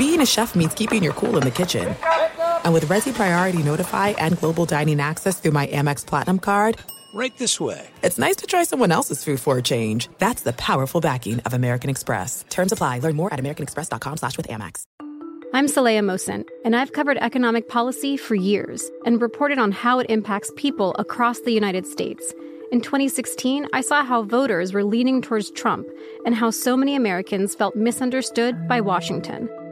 being a chef means keeping your cool in the kitchen. And with Resy Priority Notify and Global Dining Access through my Amex Platinum card, Right this way. it's nice to try someone else's food for a change. That's the powerful backing of American Express. Terms apply. Learn more at americanexpress.com slash with Amex. I'm Saleha Mohsin, and I've covered economic policy for years and reported on how it impacts people across the United States. In 2016, I saw how voters were leaning towards Trump and how so many Americans felt misunderstood by Washington.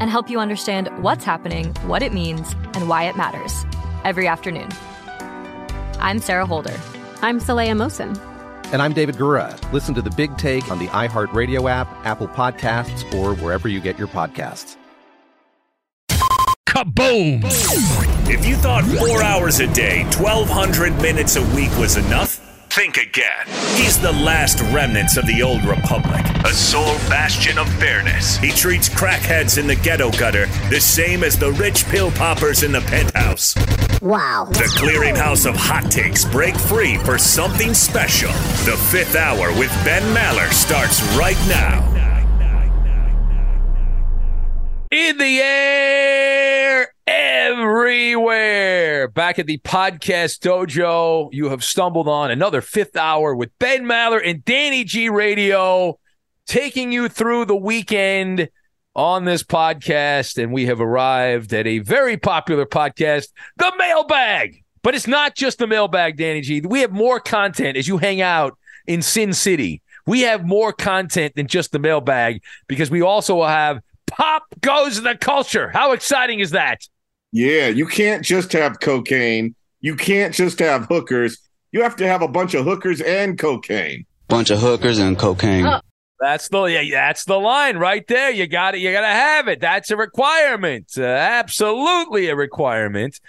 And help you understand what's happening, what it means, and why it matters every afternoon. I'm Sarah Holder. I'm Saleha Mohsin. And I'm David Gura. Listen to The Big Take on the iHeartRadio app, Apple Podcasts, or wherever you get your podcasts. Kaboom! If you thought four hours a day, 1,200 minutes a week was enough, think again. He's the last remnants of the old republic, a sole bastion of fairness. He treats crackheads in the ghetto gutter the same as the rich pill poppers in the penthouse. Wow. The clearinghouse of hot takes break free for something special. The fifth hour with Ben Maller starts right now. In the air, everywhere. Back at the podcast dojo, you have stumbled on another fifth hour with Ben Maller and Danny G Radio, taking you through the weekend on this podcast. And we have arrived at a very popular podcast, The Mailbag. But it's not just the mailbag, Danny G. We have more content as you hang out in Sin City. We have more content than just the mailbag because we also will have Pop Goes the Culture. How exciting is that? Yeah, you can't just have cocaine. You can't just have hookers. You have to have a bunch of hookers and cocaine. Bunch of hookers and cocaine. Oh. That's the yeah, that's the line right there. You got it. You got to have it. That's a requirement. Uh, absolutely a requirement.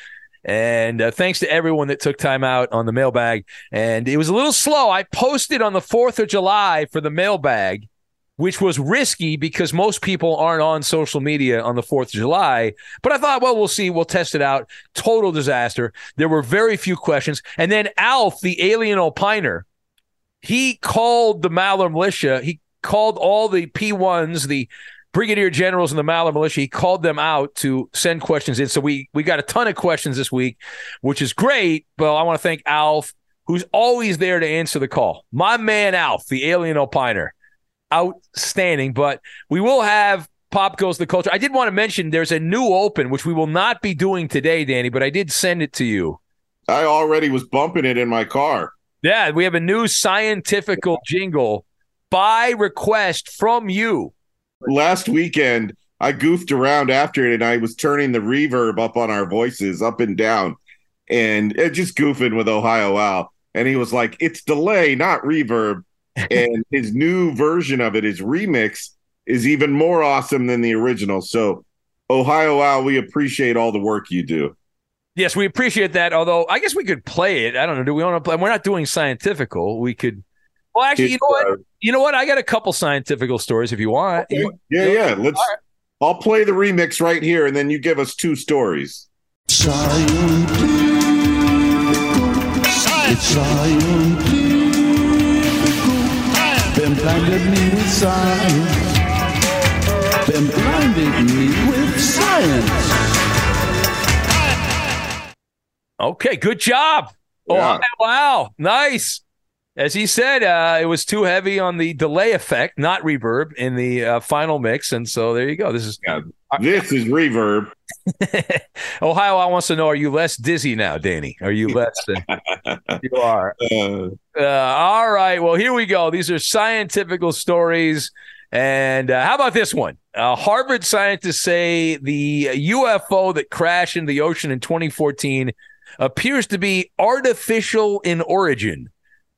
And uh, thanks to everyone that took time out on the mailbag. And it was a little slow. I posted on the 4th of July for the mailbag, which was risky because most people aren't on social media on the 4th of July. But I thought, well, we'll see. We'll test it out. Total disaster. There were very few questions. And then Alf, the alien opiner, he called the Maller militia. He called all the P1s, the brigadier generals in the Maller militia. He called them out to send questions in. So we we got a ton of questions this week, which is great. But I want to thank Alf, who's always there to answer the call. My man Alf, the alien opiner, outstanding. But we will have Pop Goes the Culture. I did want to mention there's a new open, which we will not be doing today, Danny, but I did send it to you. I already was bumping it in my car. Yeah, we have a new scientifical jingle by request from you. Last weekend, I goofed around after it and I was turning the reverb up on our voices up and down and uh, just goofing with Ohio Al. And he was like, it's delay, not reverb. and his new version of it, his remix, is even more awesome than the original. So, Ohio Al, we appreciate all the work you do. Yes, we appreciate that. Although I guess we could play it. I don't know. Do we want to play? We're not doing scientifical. We could. Well, actually, you know what? Uh, you know what? I got a couple scientifical stories if you want. Okay. Yeah, yeah. Let's. I'll play the remix right here, and then you give us two stories. Scientific. It's scientific. Ben blinded me with science. Ben blinded me with science. Okay, good job. Oh, yeah. Oh, wow, nice. As he said, uh, it was too heavy on the delay effect, not reverb, in the uh, final mix, and so there you go. This is Yeah, this is reverb. Ohio. I wants to know: Are you less dizzy now, Danny? Are you less? Uh, you are. Uh, Uh, all right. Well, here we go. These are scientifical stories. And uh, how about this one? Uh, Harvard scientists say the UFO that crashed into the ocean in 2014 appears to be artificial in origin.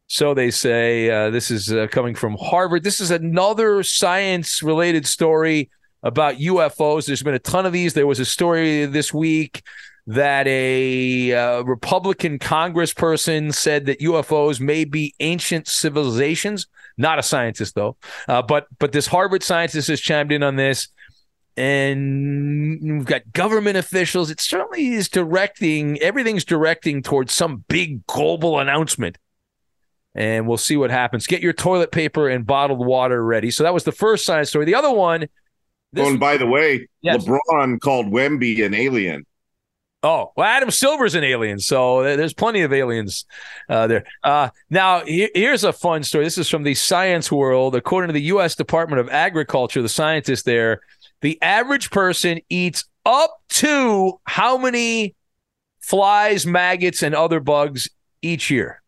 So they say uh, this is uh, coming from Harvard. This is another science related story about UFOs. There's been a ton of these. There was a story this week that a uh, Republican congressperson said that UFOs may be ancient civilizations. Not a scientist though, uh, but but this Harvard scientist has chimed in on this, and we've got government officials. It certainly is directing everything's directing towards some big global announcement. And we'll see what happens. Get your toilet paper and bottled water ready. So that was the first science story. The other one. oh, and by the way, Yes. LeBron called Wemby an alien. Oh, well, Adam Silver's an alien, so there's plenty of aliens uh, there. Uh, now, he- here's a fun story. This is from the Science World. According to the U.S. Department of Agriculture, the scientists there, the average person eats up to how many flies, maggots, and other bugs each year?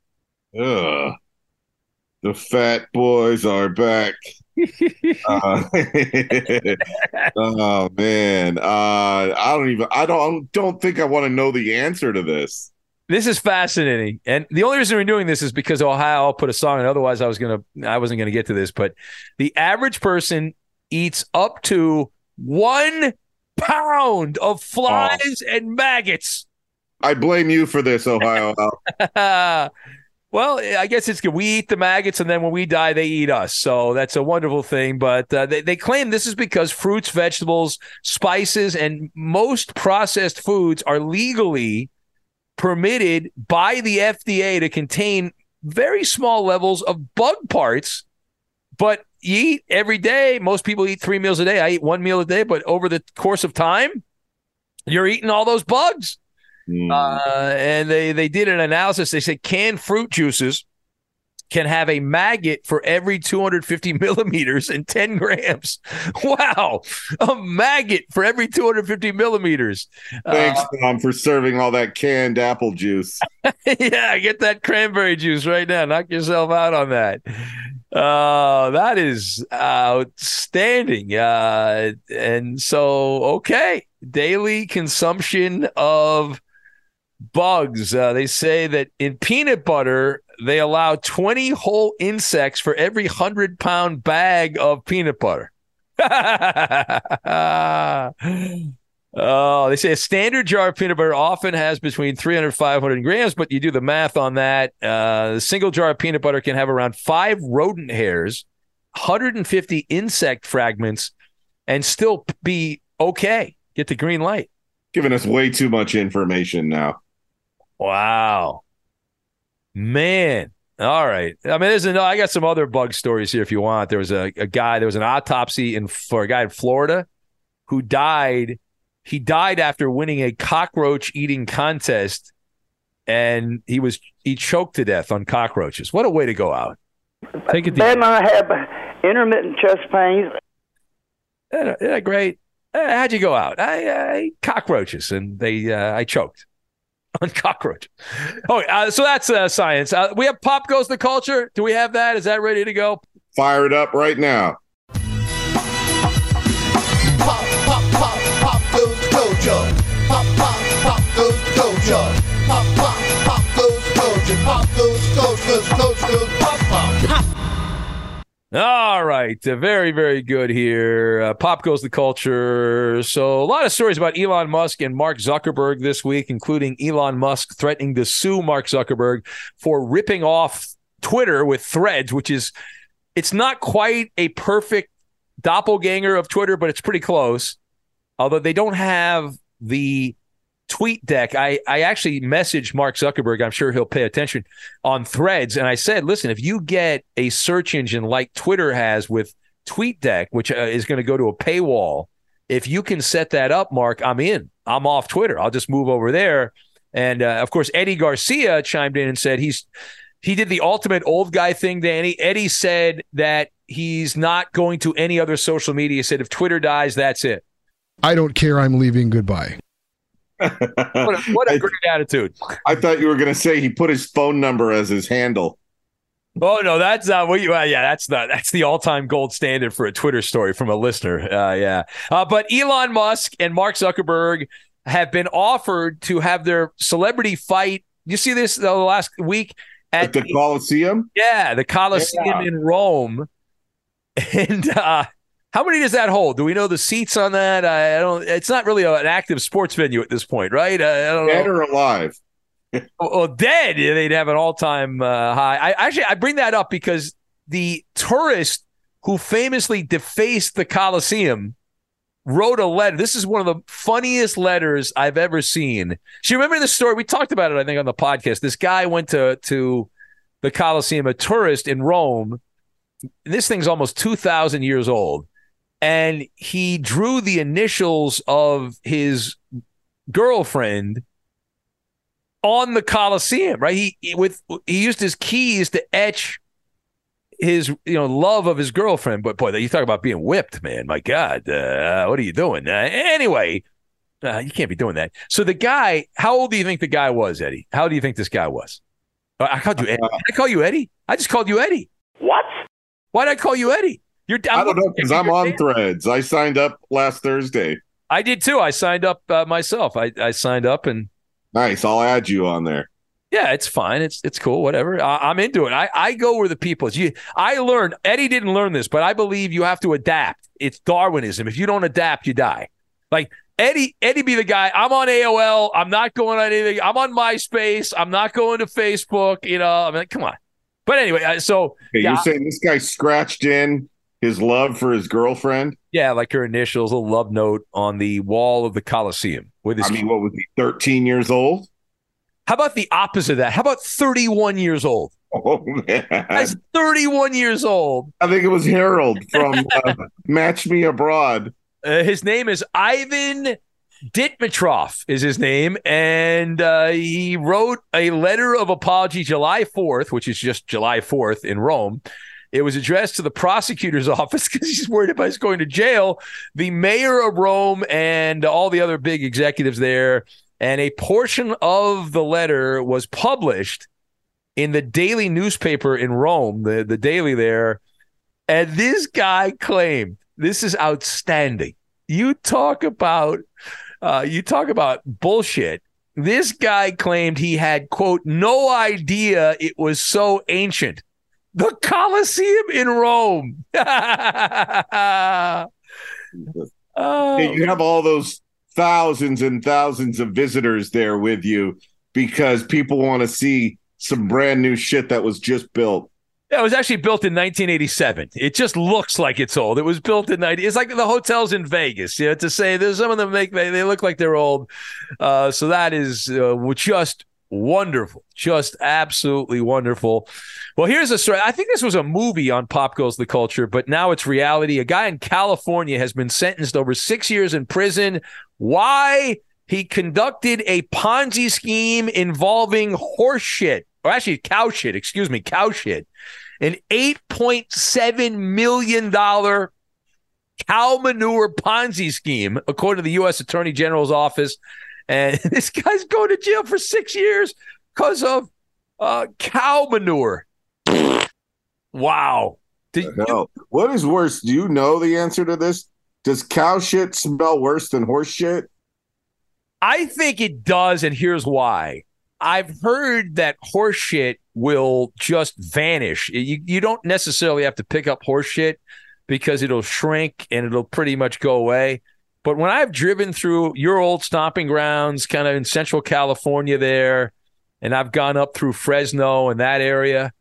Ugh. The fat boys are back. Uh, oh man, uh, I don't even. I don't. Don't think I want to know the answer to this. This is fascinating, and the only reason we're doing this is because Ohio put a song, and otherwise I was gonna, I wasn't gonna get to this. But the average person eats up to one pound of flies and maggots. I blame you for this, Ohio. Well, I guess it's good. We eat the maggots, and then when we die, they eat us. So that's a wonderful thing. But uh, they, they claim this is because fruits, vegetables, spices, and most processed foods are legally permitted by the FDA to contain very small levels of bug parts. But you eat every day. Most people eat three meals a day. I eat one meal a day, but over the course of time, you're eating all those bugs. Hmm. Uh, and they they did an analysis. They said canned fruit juices can have a maggot for every 250 millimeters and 10 grams. Wow, a maggot for every 250 millimeters. Thanks, Uh, Tom, for serving all that canned apple juice. yeah, get that cranberry juice right now. Knock yourself out on that. Uh, that is outstanding. Uh, and so, okay, daily consumption of bugs. Uh, they say that in peanut butter, they allow 20 whole insects for every 100 pound bag of peanut butter. Oh, they say a standard jar of peanut butter often has between 300 and 500 grams, but you do the math on that. Uh, a single jar of peanut butter can have around five rodent hairs, 150 insect fragments, and still be okay. Get the green light. Giving us way too much information now. Wow. Man. All right. I mean, there's no, I got some other bug stories here if you want. There was a, a guy, there was an autopsy in for a guy in Florida who died. He died after winning a cockroach eating contest and he was he choked to death on cockroaches. What a way to go out. Take it. Then I have intermittent chest pains. Isn't that great? Uh, how'd you go out? I, I ate cockroaches and they uh, I choked on cockroach. Oh, uh, so that's uh, science. Uh, we have pop goes the culture. Do we have that? Is that ready to go? Fire it up right now. Pop, pop, pop, pop goes culture. Pop, pop, pop goes culture. Pop, pop, pop goes culture. Pop goes culture, goes the culture, goes pop, pop. pop. All right, uh, very very good here. Uh, pop goes the culture. So a lot of stories about Elon Musk and Mark Zuckerberg this week, including Elon Musk threatening to sue Mark Zuckerberg for ripping off Twitter with Threads, which is it's not quite a perfect doppelganger of Twitter, but it's pretty close. Although they don't have the tweet deck. I, I actually messaged Mark Zuckerberg. I'm sure he'll pay attention on threads. And I said, listen, if you get a search engine like Twitter has with TweetDeck, which uh, is going to go to a paywall, if you can set that up, Mark, I'm in. I'm off Twitter. I'll just move over there. And uh, of course, Eddie Garcia chimed in and said he's he did the ultimate old guy thing, Danny. Eddie said that he's not going to any other social media. He said if Twitter dies, that's it. I don't care. I'm leaving. Goodbye. What a, what a great attitude. I thought you were going to say he put his phone number as his handle. Oh no, that's not what you. Uh, yeah, that's not. That's the all-time gold standard for a Twitter story from a listener. Uh, yeah, uh, but Elon Musk and Mark Zuckerberg have been offered to have their celebrity fight. You see this the last week At the Coliseum? Yeah, the Coliseum Yeah. in Rome, and uh, How many does that hold? Do we know the seats on that? I, don't. It's not really an active sports venue at this point, right? I, I don't Dead know. or alive? well, dead, they'd have an all-time uh, high. I actually I bring that up because the tourist who famously defaced the Coliseum wrote a letter. This is one of the funniest letters I've ever seen. She remember the story? We talked about it, I think, on the podcast. This guy went to to the Coliseum, a tourist in Rome. This thing's almost two thousand years old, and he drew the initials of his girlfriend on the Coliseum, right? He, he with he used his keys to etch his you know love of his girlfriend. But boy, you talk about being whipped, man. My God, uh, what are you doing? Uh, anyway, uh, you can't be doing that. So the guy, how old do you think the guy was, Eddie? How do you think this guy was? Uh, I called you Eddie. Did I call you Eddie? I just called you Eddie. What? Why did I call you Eddie? You're I don't know because I'm on threads. I signed up last Thursday. I did too. I signed up uh, myself. I, I signed up and Nice. I'll add you on there. Yeah, it's fine. It's it's cool. Whatever. I, am into it. I, I go where the people is. You, I learned. Eddie didn't learn this, but I believe you have to adapt. It's Darwinism. If you don't adapt, you die. Like Eddie, Eddie be the guy. I'm on AOL. I'm not going on anything. I'm on MySpace. I'm not going to Facebook. You know. I mean, come on. But anyway, uh, so yeah, you're saying this guy scratched in his love for his girlfriend? yeah, like her initials, a love note on the wall of the Coliseum with his. I mean, what was he? 13 years old? How about the opposite of that? How about 31 years old? Oh man, That's 31 years old. I think it was Harold from uh, Match Me Abroad. Uh, his name is Ivan Dimitrov is his name, and uh, he wrote a letter of apology July 4th, which is just July 4th in Rome. It was addressed to the prosecutor's office because he's worried about he's going to jail, the mayor of Rome, and all the other big executives there. And a portion of the letter was published in the daily newspaper in Rome, the, the daily there. And this guy claimed this is outstanding. You talk about uh, you talk about bullshit. This guy claimed he had quote no idea it was so ancient. The Colosseum in Rome. oh. You have all those thousands and thousands of visitors there with you because people want to see some brand new shit that was just built. Yeah, it was actually built in 1987. It just looks like it's old. It was built in 90. It's like the hotels in Vegas. You know, to say there's some of them make they, they look like they're old. Uh, so that is uh, just wonderful, just absolutely wonderful. Well, here's a story. I think this was a movie on Pop Goes the Culture, but now it's reality. A guy in California has been sentenced over six years in prison. Why? He conducted a Ponzi scheme involving horse shit, or actually cow shit, excuse me, cow shit. An $8.7 million cow manure Ponzi scheme, according to the U.S. Attorney General's office. And this guy's going to jail for six years because of uh, cow manure. Wow. Did, No. What is worse? Do you know the answer to this? Does cow shit smell worse than horse shit? I think it does, and here's why. I've heard that horse shit will just vanish. You, you don't necessarily have to pick up horse shit because it'll shrink and it'll pretty much go away. But when I've driven through your old stomping grounds, kind of in Central California there, and I've gone up through Fresno and that area,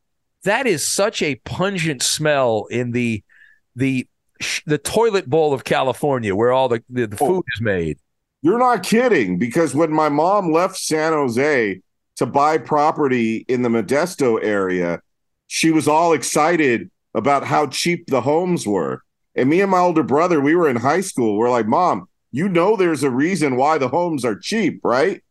that is such a pungent smell in the the the toilet bowl of California where all the, the, the food is made. You're not kidding because when my mom left San Jose to buy property in the Modesto area, she was all excited about how cheap the homes were. And me and my older brother, we were in high school. We're like, Mom, you know there's a reason why the homes are cheap, right?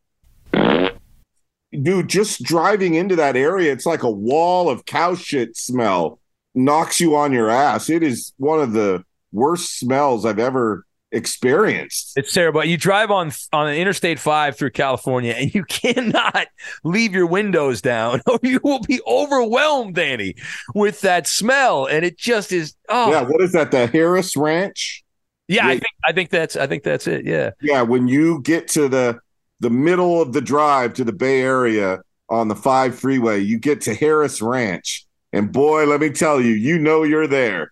Dude, just driving into that area, it's like a wall of cow shit smell knocks you on your ass. It is one of the worst smells I've ever experienced. It's terrible. You drive on on Interstate Five through California, and you cannot leave your windows down, or you will be overwhelmed, Danny, with that smell. And it just is. Oh, Yeah, what is that? The Harris Ranch? yeah. I think I think that's I think that's it. Yeah. Yeah, when you get to the the middle of the drive to the Bay Area on the 5 freeway, you get to Harris Ranch. And boy, let me tell you, you know you're there.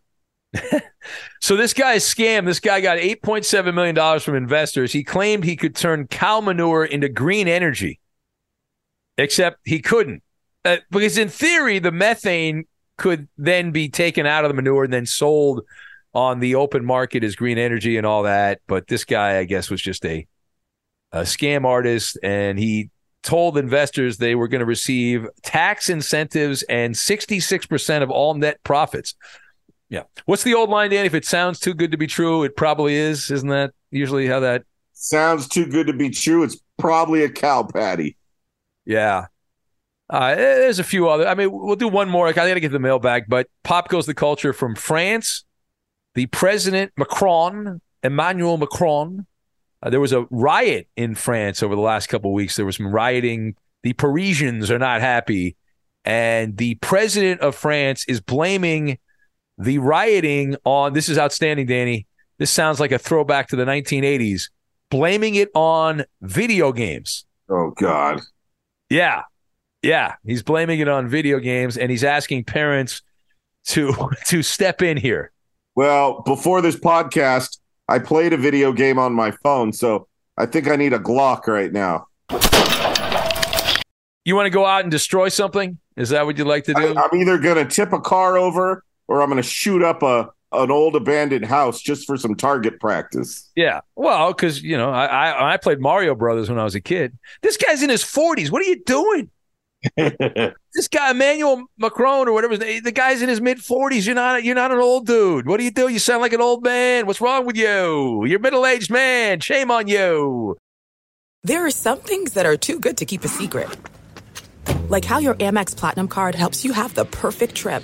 So this guy is scammed. This guy got eight point seven million dollars from investors. He claimed he could turn cow manure into green energy, except he couldn't, uh, because in theory the methane could then be taken out of the manure and then sold on the open market as green energy and all that. But this guy, I guess, was just a a scam artist, and he told investors they were going to receive tax incentives and 66% of all net profits. Yeah. What's the old line, Dan? If it sounds too good to be true, it probably is. Isn't that usually how that sounds too good to be true? It's probably a cow patty. Yeah. Uh, there's a few other. I mean, we'll do one more. I got to get the mail back, but pop goes the culture from France. The president Macron, Emmanuel Macron, uh, there was a riot in France over the last couple of weeks. There was some rioting. The Parisians are not happy. And the president of France is blaming the rioting on this is outstanding, Danny. This sounds like a throwback to the 1980s, blaming it on video games. Oh, God. Yeah. Yeah. He's blaming it on video games and he's asking parents to to step in here. Well, before this podcast, I played a video game on my phone, so I think I need a Glock right now. You want to go out and destroy something? Is that what you'd like to do? I, am either going to tip a car over or I'm going to shoot up a an old abandoned house just for some target practice. Yeah, well, because you know, I, I I played Mario Brothers when I was a kid. This guy's in his 40s. What are you doing? this guy Emmanuel Macron or whatever the guy's in his mid 40s. You're not you're not an old dude. What do you do? You sound like an old man. What's wrong with you? You're middle aged man. Shame on you. There are some things that are too good to keep a secret, like how your Amex Platinum card helps you have the perfect trip.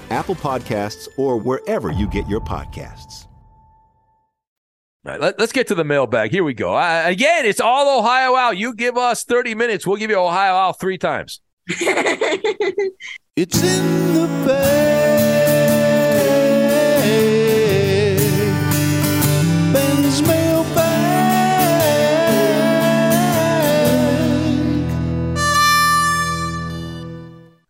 Apple Podcasts, or wherever you get your podcasts. All right, let, us get to the mailbag. Here we go. Uh, again, it's all Ohio Al. You give us 30 minutes, we'll give you Ohio Al three times. it's in the bag.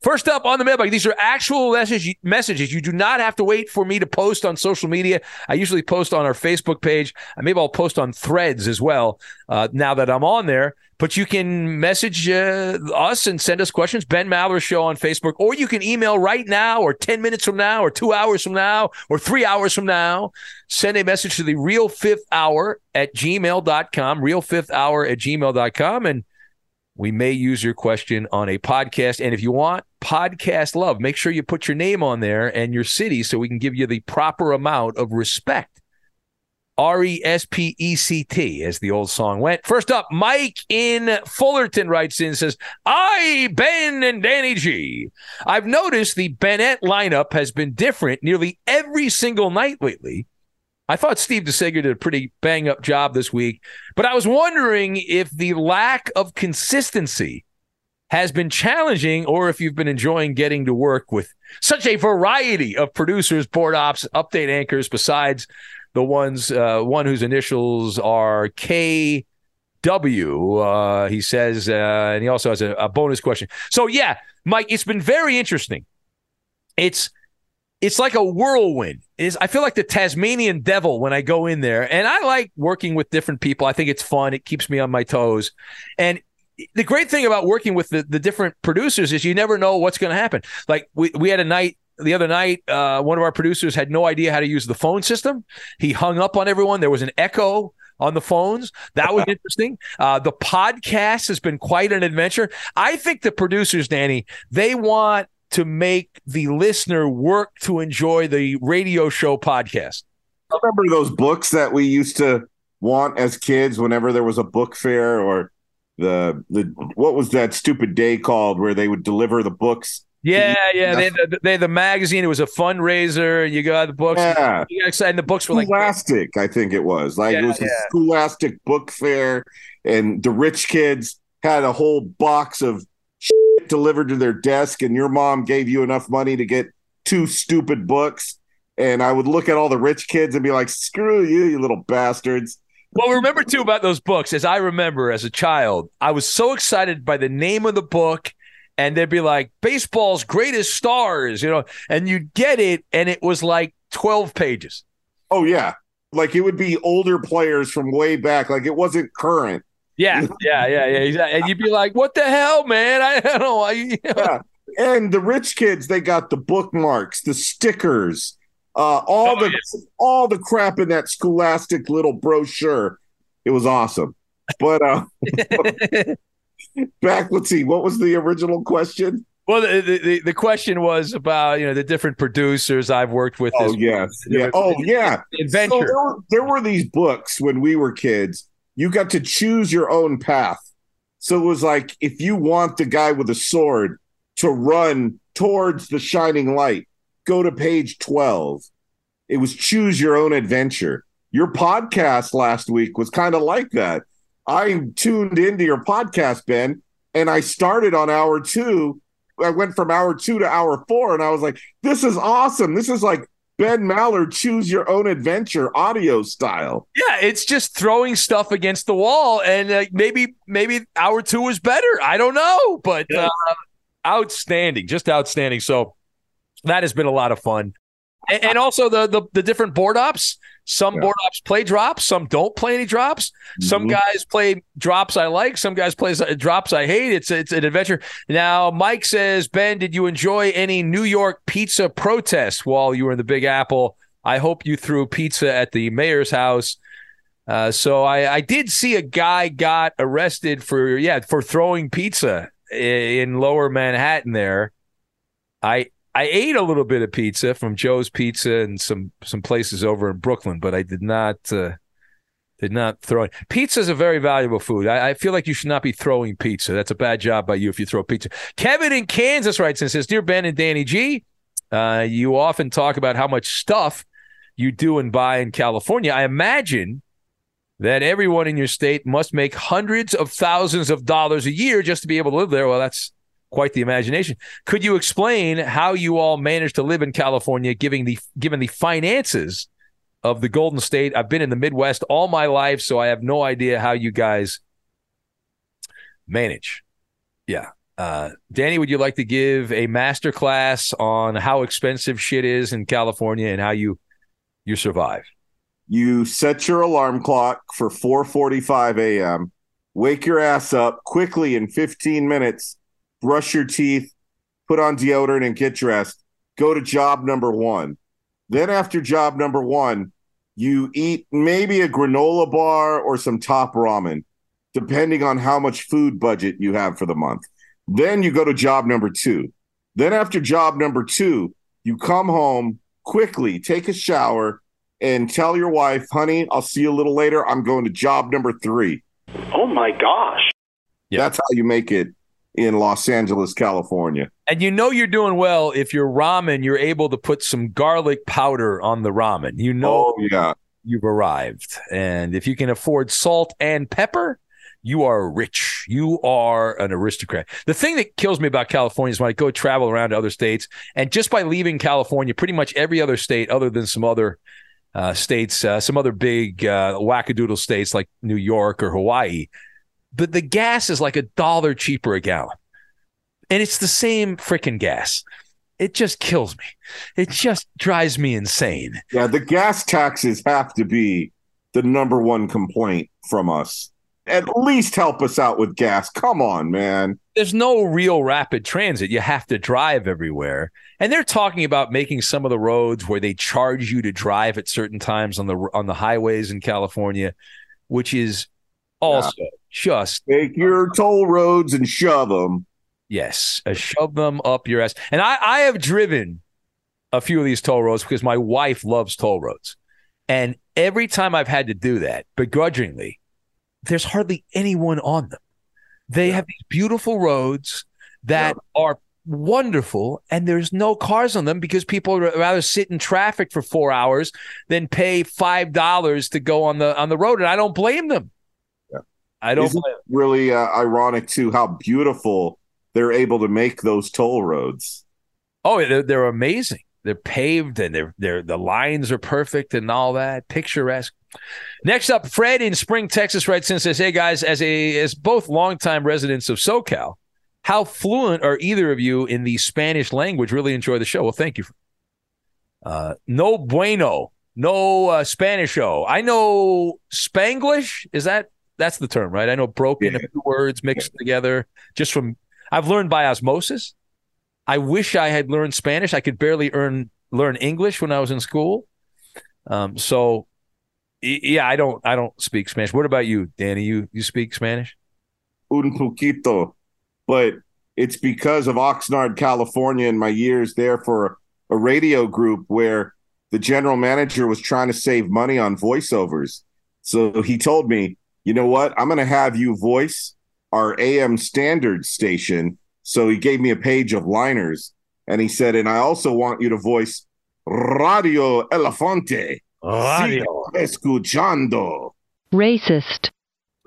First up on the mailbag, these are actual message, messages. You do not have to wait for me to post on social media. I usually post on our Facebook page. Maybe I'll post on threads as well uh, now that I'm on there. But you can message uh, us and send us questions, Ben Maller Show on Facebook, or you can email right now, or 10 minutes from now, or two hours from now, or three hours from now. Send a message to the real fifth hour at gmail.com, real fifth hour at gmail.com. And we may use your question on a podcast. And if you want podcast love, make sure you put your name on there and your city so we can give you the proper amount of respect. R E S P E C T, as the old song went. First up, Mike in Fullerton writes in says, I, Ben, and Danny G. I've noticed the Bennett lineup has been different nearly every single night lately. I thought Steve DeSager did a pretty bang up job this week, but I was wondering if the lack of consistency has been challenging or if you've been enjoying getting to work with such a variety of producers, board ops, update anchors, besides the ones, uh, one whose initials are KW. Uh, he says, uh, and he also has a, a bonus question. So, yeah, Mike, it's been very interesting. It's it's like a whirlwind. Is I feel like the Tasmanian devil when I go in there, and I like working with different people. I think it's fun. It keeps me on my toes, and the great thing about working with the, the different producers is you never know what's going to happen. Like we we had a night the other night, uh, one of our producers had no idea how to use the phone system. He hung up on everyone. There was an echo on the phones. That was interesting. Uh, the podcast has been quite an adventure. I think the producers, Danny, they want to make the listener work to enjoy the radio show podcast. I Remember those books that we used to want as kids whenever there was a book fair or the the what was that stupid day called where they would deliver the books yeah, yeah. They, they, they the magazine. It was a fundraiser. You got the books. Yeah. You got excited. The books were like Scholastic, I think it was. Like Yeah, it was a yeah. Scholastic book fair, and the rich kids had a whole box of shit delivered to their desk, and your mom gave you enough money to get two stupid books. And I would look at all the rich kids and be like, "Screw you, you little bastards." Well, remember too about those books. As I remember as a child, I was so excited by the name of the book, and they'd be like baseball's greatest stars, you know, and you'd get it, and it was like twelve pages. Oh yeah, like it would be older players from way back. Like it wasn't current. Yeah, yeah, yeah, yeah. And you'd be like, "What the hell, man? I don't know why." You know. Yeah. And the rich kids, they got the bookmarks, the stickers, uh, all Oh, the all the crap in that scholastic little brochure. It was awesome. But uh back, let's see, what was the original question? Well, the, the- the the question was about you know the different producers I've worked with. Oh yes, yeah. Oh yeah, Adventure. So there, were, there were these books when we were kids. You got to choose your own path. So it was like if you want the guy with a sword to run towards the shining light, go to page twelve. It was choose your own adventure. Your podcast last week was kind of like that. I tuned into your podcast, Ben, and I started on hour two. I went from hour two to hour four, and I was like, this is awesome. This is like Ben Maller, choose your own adventure audio style. Yeah, it's just throwing stuff against the wall, and uh, maybe maybe hour two is better. I don't know, but uh, outstanding, just outstanding. So that has been a lot of fun, and, and also the, the the different board ops. Some board ops play drops, some don't play any drops. Some Mhm. guys play drops I like, some guys play drops I hate. It's it's an adventure. Now, Mike says, Ben, did you enjoy any New York pizza protests while you were in the Big Apple? I hope you threw pizza at the mayor's house. Uh, so I, I did see a guy got arrested for yeah for throwing pizza i- in Lower Manhattan. There, I I ate a little bit of pizza from Joe's Pizza and some some places over in Brooklyn, but I did not uh, did not throw it. Pizza is a very valuable food. I, I feel like you should not be throwing pizza. That's a bad job by you if you throw pizza. Kevin in Kansas writes and says, "Dear Ben and Danny G, uh, you often talk about how much stuff you do and buy in California. I imagine." that everyone in your state must make hundreds of thousands of dollars a year just to be able to live there. Well, that's quite the imagination. Could you explain how you all manage to live in California, given the given the finances of the Golden State? I've been in the Midwest all my life, so I have no idea how you guys manage. Yeah. Uh, Danny, would you like to give a master class on how expensive shit is in California and how you you survive? You set your alarm clock for 4:45 a.m. Wake your ass up quickly in 15 minutes. Brush your teeth, put on deodorant, and get dressed. Go to job number one. Then after job number one, you eat maybe a granola bar or some top ramen, depending on how much food budget you have for the month. Then you go to job number two. Then after job number two, you come home quickly, take a shower, and tell your wife, honey, I'll see you a little later. I'm going to job number three. Oh my gosh. That's how you make it in Los Angeles, California. And you know you're doing well if your ramen, you're able to put some garlic powder on the ramen. You know Oh, yeah. you've arrived. And if you can afford salt and pepper, you are rich. You are an aristocrat. The thing that kills me about California is when I go travel around to other states, and just by leaving California, pretty much every other state, other than some other uh, states, uh, some other big uh, wackadoodle states like New York or Hawaii, but the gas is like a dollar cheaper a gallon. And it's the same freaking gas. It just kills me. It just drives me insane. Yeah, the gas taxes have to be the number one complaint from us. At least help us out with gas. Come on, man. there's no real rapid transit. You have to drive everywhere. And they're talking about making some of the roads where they charge you to drive at certain times on the on the highways in California, which is also just take your toll roads and shove them. Yes, uh, shove them up your ass. And I I have driven a few of these toll roads because my wife loves toll roads. And every time I've had to do that, begrudgingly, there's hardly anyone on them. They have these beautiful roads that are wonderful, and there's no cars on them because people would rather sit in traffic for four hours than pay five dollars to go on the on the road. And I don't blame them. I don't it really uh, ironic too how beautiful they're able to make those toll roads. Oh, they're, they're amazing. They're paved and they're they're the lines are perfect and all that picturesque. Next up, Fred in Spring, Texas, writes in says, "Hey guys, as a as both longtime residents of SoCal, how fluent are either of you in the Spanish language? Really enjoy the show. Well, thank you. Uh, no bueno, no uh, Spanish. Oh, I know Spanglish. Is that that's the term, right? I know broken a few words mixed together just from I've learned by osmosis. I wish I had learned Spanish. I could barely earn learn English when I was in school. Um, so yeah, I don't I don't speak Spanish. What about you, Danny? You you speak Spanish? Un poquito, but it's because of Oxnard, California, and my years there for a radio group where the general manager was trying to save money on voiceovers. So he told me, you know what? I'm going to have you voice our AM standard station. So he gave me a page of liners and he said, and I also want you to voice Radio Elefante. Radio. Sigo Escuchando. Racist.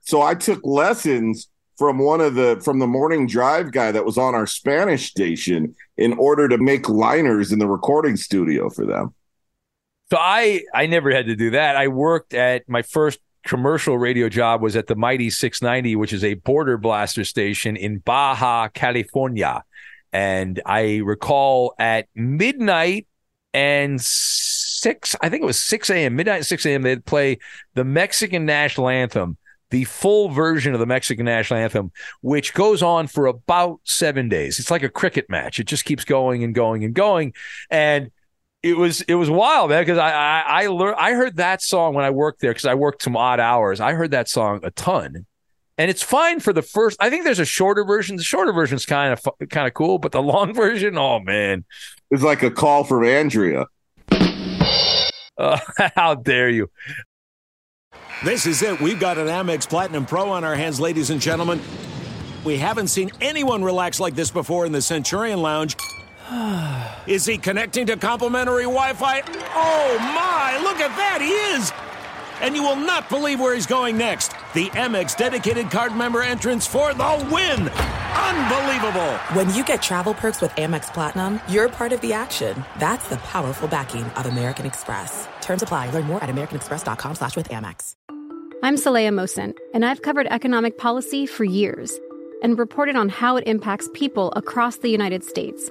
So I took lessons from one of the from the morning drive guy that was on our Spanish station in order to make liners in the recording studio for them. So I I never had to do that. I worked at my first commercial radio job was at the Mighty 690, which is a border blaster station in Baja California. And I recall at midnight and six, I think it was 6 a.m., midnight, 6 a.m., they'd play the Mexican national anthem, the full version of the Mexican national anthem, which goes on for about seven days. It's like a cricket match. It just keeps going and going and going. And it was it was wild, man, because I I I, learned, I heard that song when I worked there because I worked some odd hours. I heard that song a ton, and it's fine for the first. I think there's a shorter version. The shorter version is kind of kind of cool, but the long version, oh man, it's like a call from Andrea. Uh, how dare you? This is it. We've got an Amex Platinum Pro on our hands, ladies and gentlemen. We haven't seen anyone relax like this before in the Centurion Lounge. Is he connecting to complimentary Wi Fi? Oh my, look at that, he is! And you will not believe where he's going next. The Amex dedicated card member entrance for the win! Unbelievable! When you get travel perks with Amex Platinum, you're part of the action. That's the powerful backing of American Express. Terms apply. Learn more at americanexpress.com slash with Amex. I'm Saleha Mohsin, and I've covered economic policy for years and reported on how it impacts people across the United States.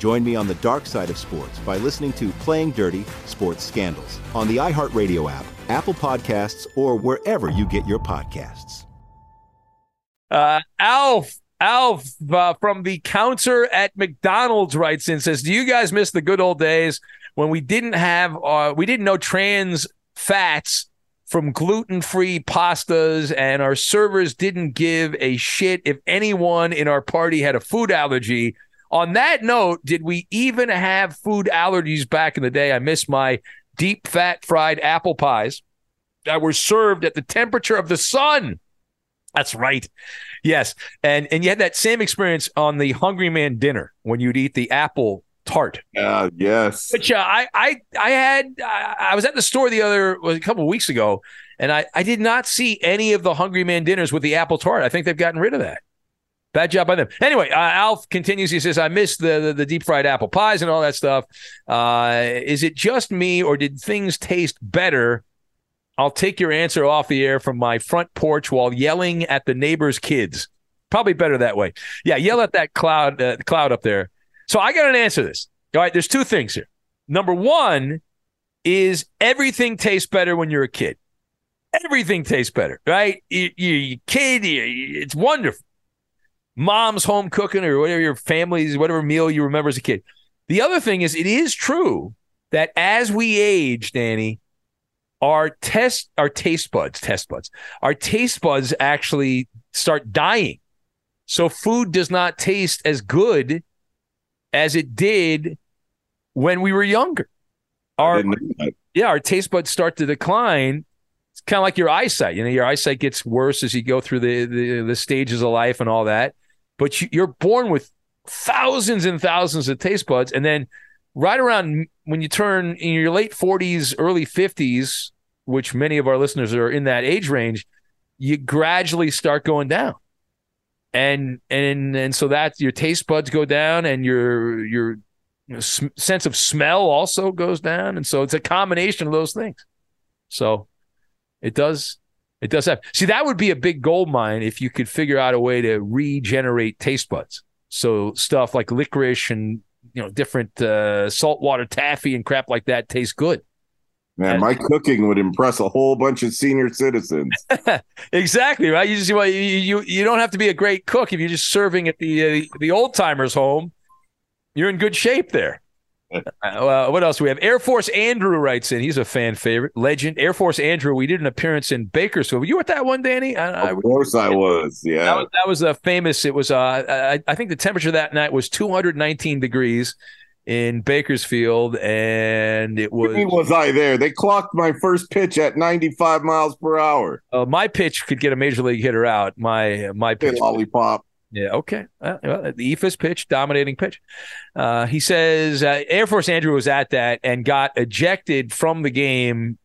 Join me on the dark side of sports by listening to Playing Dirty Sports Scandals on the iHeartRadio app, Apple Podcasts, or wherever you get your podcasts. Uh, Alf, Alf uh, from the counter at McDonald's writes in says, "Do you guys miss the good old days when we didn't have uh, we didn't know trans fats from gluten-free pastas and our servers didn't give a shit if anyone in our party had a food allergy?" On that note, did we even have food allergies back in the day? I miss my deep fat fried apple pies that were served at the temperature of the sun. That's right. Yes. And and you had that same experience on the Hungry Man dinner when you'd eat the apple tart. Uh, yes. Which uh, I I I had I, I was at the store the other was a couple of weeks ago and I I did not see any of the Hungry Man dinners with the apple tart. I think they've gotten rid of that. Bad job by them. Anyway, uh, Alf continues. He says, "I miss the, the, the deep fried apple pies and all that stuff. Uh, is it just me, or did things taste better?" I'll take your answer off the air from my front porch while yelling at the neighbor's kids. Probably better that way. Yeah, yell at that cloud uh, cloud up there. So I got an answer to this. All right, there's two things here. Number one is everything tastes better when you're a kid. Everything tastes better, right? You, you, you kid, you, it's wonderful mom's home cooking or whatever your family's whatever meal you remember as a kid. The other thing is it is true that as we age, Danny, our test our taste buds, test buds, our taste buds actually start dying. So food does not taste as good as it did when we were younger. Our yeah, our taste buds start to decline. It's kind of like your eyesight. You know, your eyesight gets worse as you go through the the, the stages of life and all that but you, are born with thousands and thousands of taste buds. And then right around when you turn in your late 40s, early 50s, which many of our listeners are in that age range, you gradually start going down. And and and so that your taste buds go down, and your your you know, sense of smell also goes down, and so it's a combination of those things. So it does it does have. See, that would be a big gold mine if you could figure out a way to regenerate taste buds. So stuff like licorice and you know different uh, saltwater taffy and crap like that tastes good. Man, and, my cooking would impress a whole bunch of senior citizens. exactly right. You just well, you, you you don't have to be a great cook if you're just serving at the uh, the old timers home. You're in good shape there. Uh, what else do we have? Air Force Andrew writes in. He's a fan favorite, legend. Air Force Andrew. We did an appearance in Bakersfield. Were you at that one, Danny? I, of course, I, I was. Yeah, that was, that was a famous. It was. Uh, I, I, think the temperature that night was 219 degrees in Bakersfield, and it was. was I there? They clocked my first pitch at 95 miles per hour. Uh, my pitch could get a major league hitter out. My my pitch. Hey, lollipop. Yeah. Okay. Uh, well, the eephus pitch, dominating pitch. Uh, he says uh, Air Force Andrew was at that and got ejected from the game.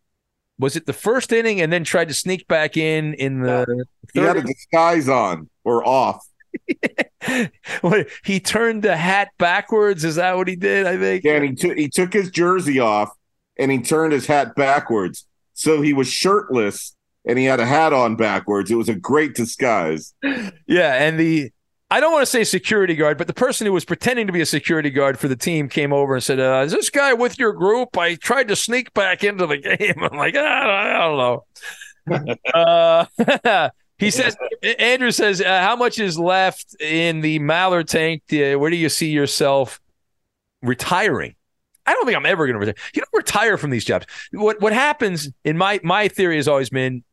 Was it the first inning and then tried to sneak back in in the? He had a disguise on or off. he turned the hat backwards. Is that what he did? I think. Yeah, and he took he took his jersey off and he turned his hat backwards, so he was shirtless and he had a hat on backwards. It was a great disguise. Yeah, and the I don't want to say security guard, but the person who was pretending to be a security guard for the team came over and said, uh, "Is this guy with your group?" I tried to sneak back into the game. I'm like, I don't, I don't know. uh, he says, Andrew says, uh, "How much is left in the Maller tank? Uh, where do you see yourself retiring?" I don't think I'm ever going to retire. You don't retire from these jobs. What what happens in my my theory has always been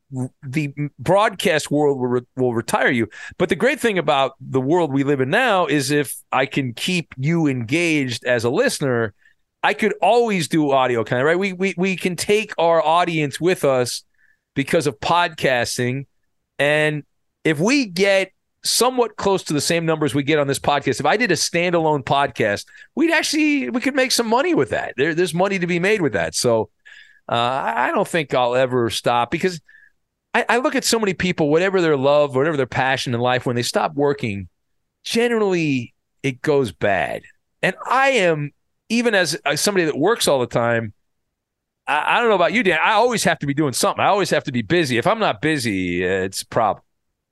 the broadcast world will, re- will retire you. But the great thing about the world we live in now is if I can keep you engaged as a listener, I could always do audio kind of right. We we we can take our audience with us because of podcasting, and if we get somewhat close to the same numbers we get on this podcast, if I did a standalone podcast, we'd actually we could make some money with that. There, there's money to be made with that. So uh, I don't think I'll ever stop because I, I look at so many people, whatever their love, whatever their passion in life, when they stop working, generally it goes bad. And I am even as, as somebody that works all the time, I, I, don't know about you, Dan. I always have to be doing something. I always have to be busy. If I'm not busy, it's a problem.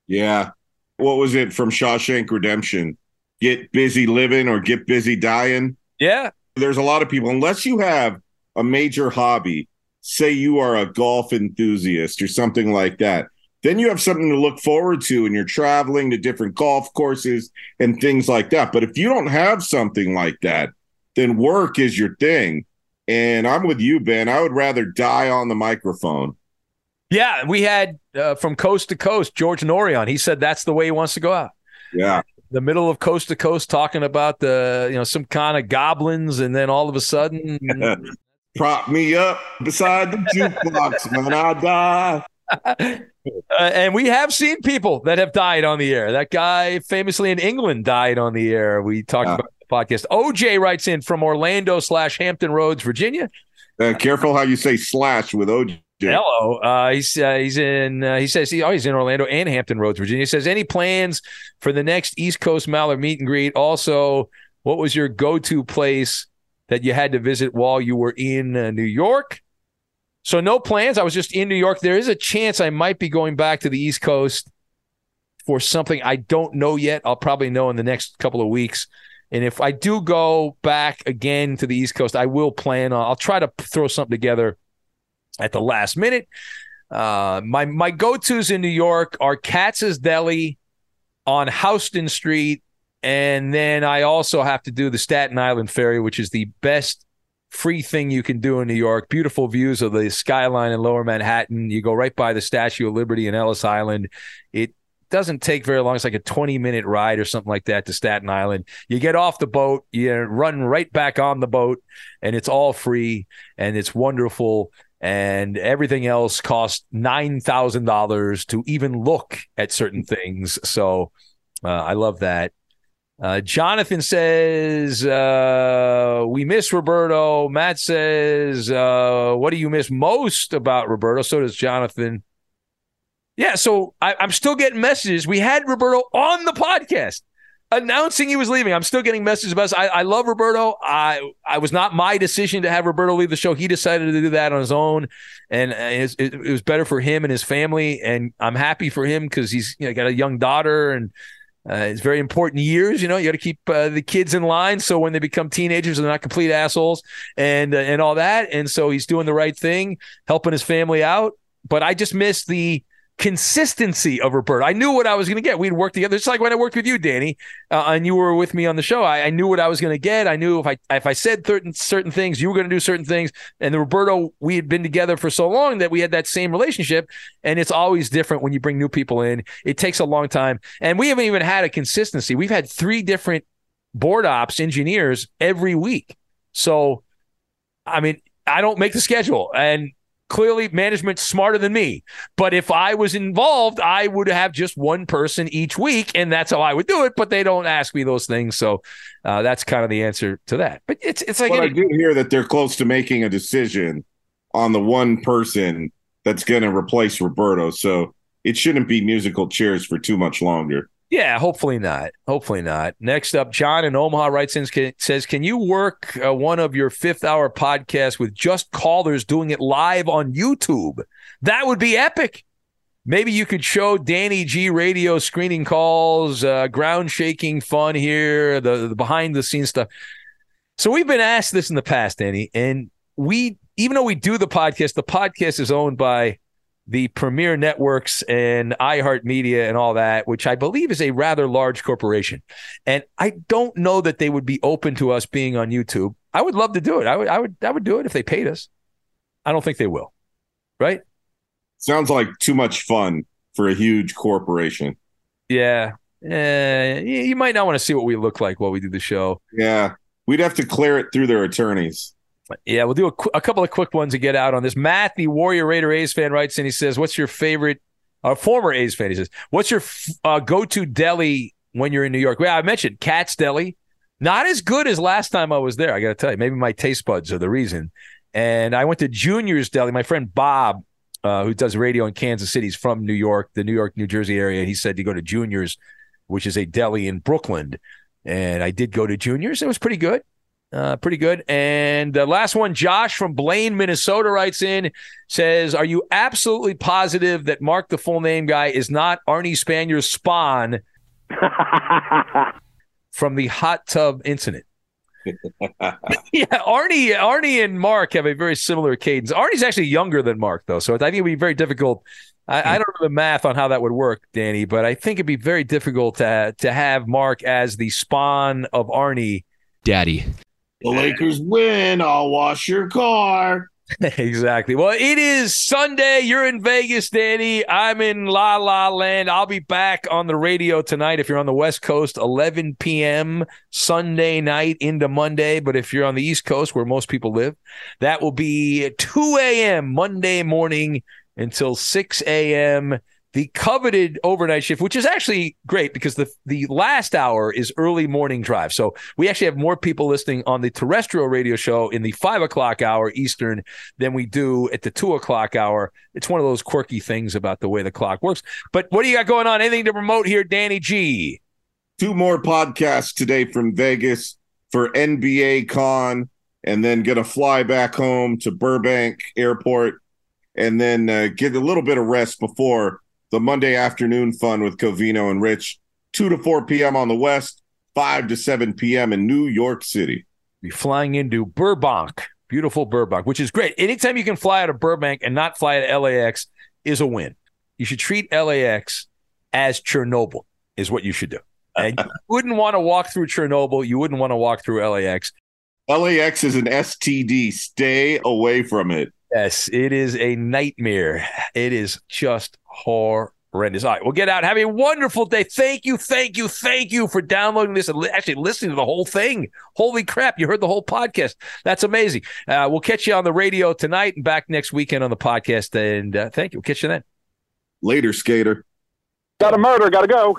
Yeah. What was it from Shawshank Redemption? Get busy living or get busy dying. Yeah. There's a lot of people, unless you have a major hobby, say you are a golf enthusiast or something like that, then you have something to look forward to and you're traveling to different golf courses and things like that. But if you don't have something like that, then work is your thing. And I'm with you, Ben. I would rather die on the microphone. Yeah, we had uh, from coast to coast George Noory. He said that's the way he wants to go out. Yeah. The middle of coast to coast talking about the, you know, some kind of goblins. And then all of a sudden, prop me up beside the jukebox when I die. Uh, and we have seen people that have died on the air. That guy famously in England died on the air. We talked uh, about the podcast. OJ writes in from Orlando slash Hampton Roads, Virginia. Uh, careful how you say slash with OJ. Hello. Uh, he's uh, he's in. Uh, he says he, oh he's in Orlando and Hampton Roads, Virginia. He says any plans for the next East Coast Maller meet and greet? Also, what was your go to place that you had to visit while you were in uh, New York? So no plans. I was just in New York. There is a chance I might be going back to the East Coast for something I don't know yet. I'll probably know in the next couple of weeks. And if I do go back again to the East Coast, I will plan. I'll try to throw something together at the last minute. Uh, my my go tos in New York are Katz's Deli on Houston Street, and then I also have to do the Staten Island Ferry, which is the best free thing you can do in New York. Beautiful views of the skyline in lower Manhattan. You go right by the Statue of Liberty in Ellis Island. It doesn't take very long. It's like a 20 minute ride or something like that to Staten Island. You get off the boat, you run right back on the boat, and it's all free and it's wonderful. And everything else costs $9,000 to even look at certain things. So uh, I love that. Uh, Jonathan says, uh, We miss Roberto. Matt says, uh, What do you miss most about Roberto? So does Jonathan. Yeah, so I, I'm still getting messages. We had Roberto on the podcast announcing he was leaving. I'm still getting messages about. This. I, I love Roberto. I I was not my decision to have Roberto leave the show. He decided to do that on his own, and it, it, it was better for him and his family. And I'm happy for him because he's you know, got a young daughter and uh, it's very important years. You know, you got to keep uh, the kids in line so when they become teenagers, they're not complete assholes and uh, and all that. And so he's doing the right thing, helping his family out. But I just miss the consistency of Roberto. I knew what I was going to get. We'd work together. It's like when I worked with you, Danny, uh, and you were with me on the show. I, I knew what I was going to get. I knew if I if I said certain certain things, you were going to do certain things. And the Roberto, we had been together for so long that we had that same relationship. And it's always different when you bring new people in. It takes a long time, and we haven't even had a consistency. We've had three different board ops engineers every week. So, I mean, I don't make the schedule, and clearly management's smarter than me. But if I was involved, I would have just one person each week, and that's how I would do it. But they don't ask me those things, so uh, that's kind of the answer to that. But it's it's like well, any- I do hear that they're close to making a decision on the one person that's going to replace Roberto, so it shouldn't be musical chairs for too much longer. Yeah, hopefully not. Hopefully not. Next up, John in Omaha writes in says, "Can you work uh, one of your fifth hour podcasts with just callers doing it live on YouTube? That would be epic. Maybe you could show Danny G radio screening calls, uh, ground shaking fun here, the, the behind the scenes stuff. So we've been asked this in the past, Danny, and we even though we do the podcast, the podcast is owned by the Premier Networks and iHeartMedia and all that, which I believe is a rather large corporation. And I don't know that they would be open to us being on YouTube. I would love to do it. I would, I would, I would do it if they paid us. I don't think they will. Right? Sounds like too much fun for a huge corporation. Yeah. Uh, you might not want to see what we look like while we do the show. Yeah. We'd have to clear it through their attorneys. Yeah, we'll do a, qu- a couple of quick ones to get out on this. Matt, the Warrior Raider A's fan, writes and he says, "What's your favorite?" Uh, former A's fan, he says, "What's your f- uh, go-to deli when you're in New York?" Well, I mentioned Katz Deli. Not as good as last time I was there. I got to tell you, maybe my taste buds are the reason. And I went to Junior's Deli. My friend Bob, uh, who does radio in Kansas City, is from New York, the New York, New Jersey area. He said to go to Junior's, which is a deli in Brooklyn. And I did go to Junior's. It was pretty good. Uh, pretty good. And the last one, Josh from Blaine, Minnesota, writes in, says, Are you absolutely positive that Mark, the full name guy, is not Arnie Spanier's spawn from the hot tub incident? yeah, Arnie, Arnie and Mark have a very similar cadence. Arnie's actually younger than Mark, though, so I think it would be very difficult. I, I don't know the math on how that would work, Danny, but I think it'd be very difficult to to have Mark as the spawn of Arnie, Daddy. The Lakers win. I'll wash your car. exactly. Well, it is Sunday. You're in Vegas, Danny. I'm in La La Land. I'll be back on the radio tonight if you're on the West Coast, 11 p.m. Sunday night into Monday. But if you're on the East Coast, where most people live, that will be 2 a.m. Monday morning until 6 a.m. The coveted overnight shift, which is actually great because the the last hour is early morning drive. So we actually have more people listening on the terrestrial radio show in the five o'clock hour Eastern than we do at the two o'clock hour. It's one of those quirky things about the way the clock works. But what do you got going on? Anything to promote here, Danny G? Two more podcasts today from Vegas for NBA Con, and then gonna fly back home to Burbank Airport, and then uh, get a little bit of rest before the Monday afternoon fun with Covino and Rich, 2 to 4 p.m. on the West, 5 to 7 p.m. in New York City. Be flying into Burbank, beautiful Burbank, which is great. Anytime you can fly out of Burbank and not fly to LAX is a win. You should treat LAX as Chernobyl, is what you should do. And you wouldn't want to walk through Chernobyl. You wouldn't want to walk through LAX. LAX is an STD. Stay away from it. Yes, it is a nightmare. It is just horrendous. All right, we'll get out. Have a wonderful day. Thank you, thank you, thank you for downloading this and li- actually listening to the whole thing. Holy crap, you heard the whole podcast. That's amazing. Uh, we'll catch you on the radio tonight and back next weekend on the podcast. And uh, thank you. We'll catch you then. Later, skater. Got a murder. Got to go.